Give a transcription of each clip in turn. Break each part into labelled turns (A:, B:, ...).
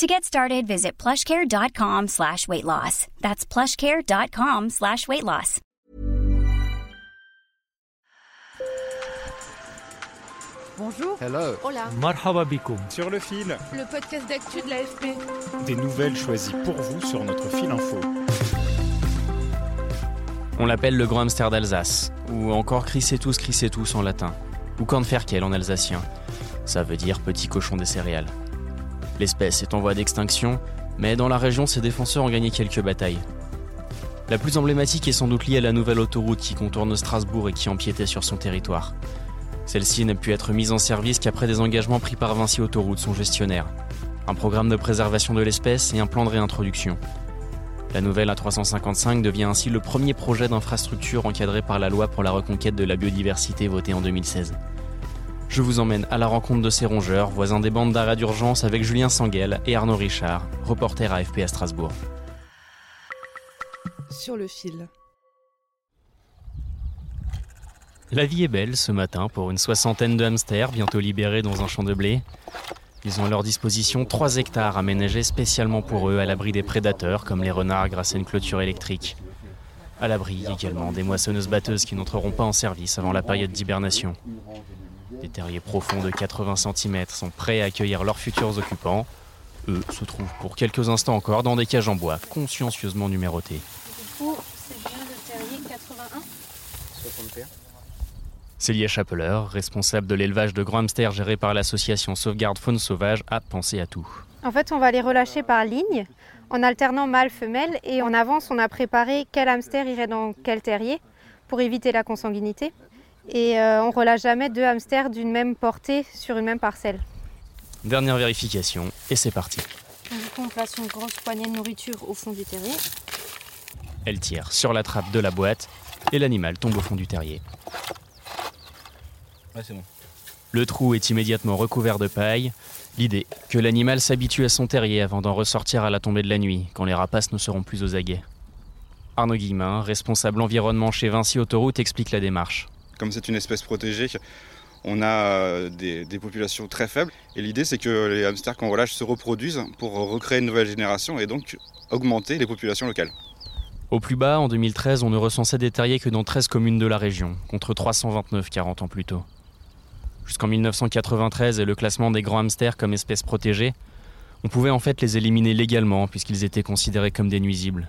A: To get started, visit plushcare.com slash weight loss. That's plushcare.com slash weight loss.
B: Bonjour.
C: Hello.
B: Hola.
D: Marhaba bikoum.
E: Sur le fil,
B: Le podcast d'actu de l'AFP.
E: des nouvelles choisies pour vous sur notre fil info.
F: On l'appelle le grand hamster d'Alsace, ou encore Chrysetus chrysetus en latin, ou Kornferkel en alsacien. Ça veut dire petit cochon des céréales. L'espèce est en voie d'extinction, mais dans la région, ses défenseurs ont gagné quelques batailles. La plus emblématique est sans doute liée à la nouvelle autoroute qui contourne Strasbourg et qui empiétait sur son territoire. Celle-ci n'a pu être mise en service qu'après des engagements pris par Vinci Autoroute, son gestionnaire. Un programme de préservation de l'espèce et un plan de réintroduction. La nouvelle A355 devient ainsi le premier projet d'infrastructure encadré par la loi pour la reconquête de la biodiversité votée en 2016. Je vous emmène à la rencontre de ces rongeurs, voisins des bandes d'arrêt d'urgence avec Julien Sanguel et Arnaud Richard, reporter AFP à Strasbourg.
B: Sur le fil.
F: La vie est belle ce matin pour une soixantaine de hamsters bientôt libérés dans un champ de blé. Ils ont à leur disposition 3 hectares aménagés spécialement pour eux à l'abri des prédateurs comme les renards grâce à une clôture électrique. À l'abri également des moissonneuses batteuses qui n'entreront pas en service avant la période d'hibernation. Des terriers profonds de 80 cm sont prêts à accueillir leurs futurs occupants. Eux se trouvent pour quelques instants encore dans des cages en bois consciencieusement numérotées.
B: c'est bien le terrier 81
F: Célia Chapeleur, responsable de l'élevage de grands hamsters géré par l'association Sauvegarde Faune Sauvage, a pensé à tout.
G: En fait, on va les relâcher par ligne, en alternant mâle-femelle, et en avance, on a préparé quel hamster irait dans quel terrier pour éviter la consanguinité. Et euh, on relâche jamais deux hamsters d'une même portée sur une même parcelle.
F: Dernière vérification, et c'est parti.
G: Du coup, on place une grosse poignée de nourriture au fond du terrier.
F: Elle tire sur la trappe de la boîte, et l'animal tombe au fond du terrier.
C: Ouais, c'est bon.
F: Le trou est immédiatement recouvert de paille. L'idée, que l'animal s'habitue à son terrier avant d'en ressortir à la tombée de la nuit, quand les rapaces ne seront plus aux aguets. Arnaud Guillemin, responsable environnement chez Vinci Autoroute, explique la démarche.
H: Comme c'est une espèce protégée, on a euh, des, populations très faibles. Et l'idée, c'est que les hamsters qu'on relâche se reproduisent pour recréer une nouvelle génération et donc augmenter les populations locales.
F: Au plus bas, en 2013, on ne recensait des terriers que dans 13 communes de la région, contre 329 40 ans plus tôt. Jusqu'en 1993 et le classement des grands hamsters comme espèces protégées, on pouvait en fait les éliminer légalement puisqu'ils étaient considérés comme des nuisibles.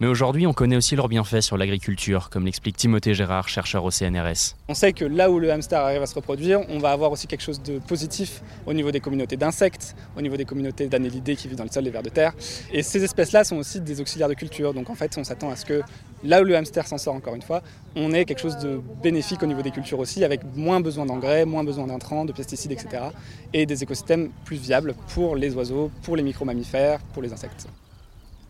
F: Mais aujourd'hui, on connaît aussi leurs bienfaits sur l'agriculture, comme l'explique Timothée Gérard, chercheur au CNRS.
I: On sait que là où le hamster arrive à se reproduire, on va avoir aussi quelque chose de positif au niveau des communautés d'insectes, au niveau des communautés d'anélidés qui vivent dans le sol des vers de terre. Et ces espèces-là sont aussi des auxiliaires de culture. Donc en fait, on s'attend à ce que là où le hamster s'en sort encore une fois, on ait quelque chose de bénéfique au niveau des cultures aussi, avec moins besoin d'engrais, moins besoin d'intrants, de pesticides, etc. Et des écosystèmes plus viables pour les oiseaux, pour les micro-mammifères, pour les insectes.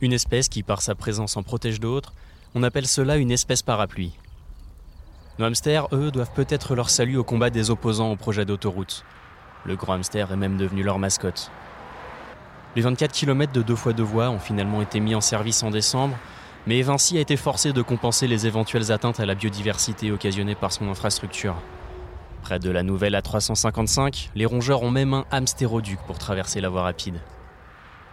F: Une espèce qui, par sa présence, en protège d'autres, on appelle cela une espèce parapluie. Nos hamsters, eux, doivent peut-être leur salut au combat des opposants au projet d'autoroute. Le grand hamster est même devenu leur mascotte. Les 24 km de deux fois deux voies ont finalement été mis en service en décembre, mais Vinci a été forcé de compenser les éventuelles atteintes à la biodiversité occasionnées par son infrastructure. Près de la nouvelle A355, les rongeurs ont même un hamstéroduc pour traverser la voie rapide.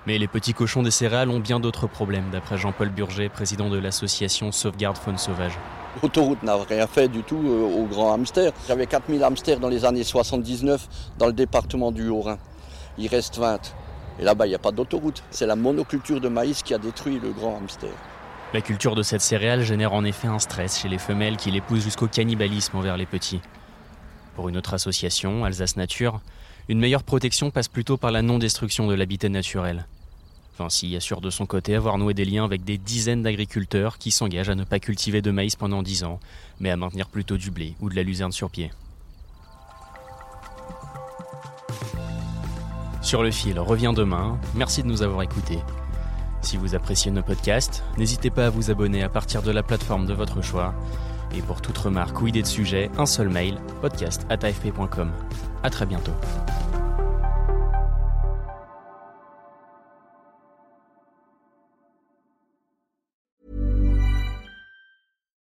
F: Mais les petits cochons des céréales ont bien d'autres problèmes, d'après Jean-Paul Burger, président de l'association Sauvegarde Faune Sauvage.
J: L'autoroute n'a rien fait du tout euh, aux grands hamsters. J'avais 4000 hamsters dans les années 79 dans le département du Haut-Rhin. Il reste 20. Et là-bas, il n'y a pas d'autoroute. C'est la monoculture de maïs qui a détruit le grand hamster.
F: La culture de cette céréale génère en effet un stress chez les femelles qui les poussent jusqu'au cannibalisme envers les petits. Pour une autre association, Alsace Nature, une meilleure protection passe plutôt par la non-destruction de l'habitat naturel. Vinci assure de son côté avoir noué des liens avec des dizaines d'agriculteurs qui s'engagent à ne pas cultiver de maïs pendant 10 ans, mais à maintenir plutôt du blé ou de la luzerne sur pied. Sur le fil revient demain. Merci de nous avoir écoutés. Si vous appréciez nos podcasts, n'hésitez pas à vous abonner à partir de la plateforme de votre choix. Et pour toute remarque ou idée de sujet, un seul mail, podcast.afp.com. À très bientôt.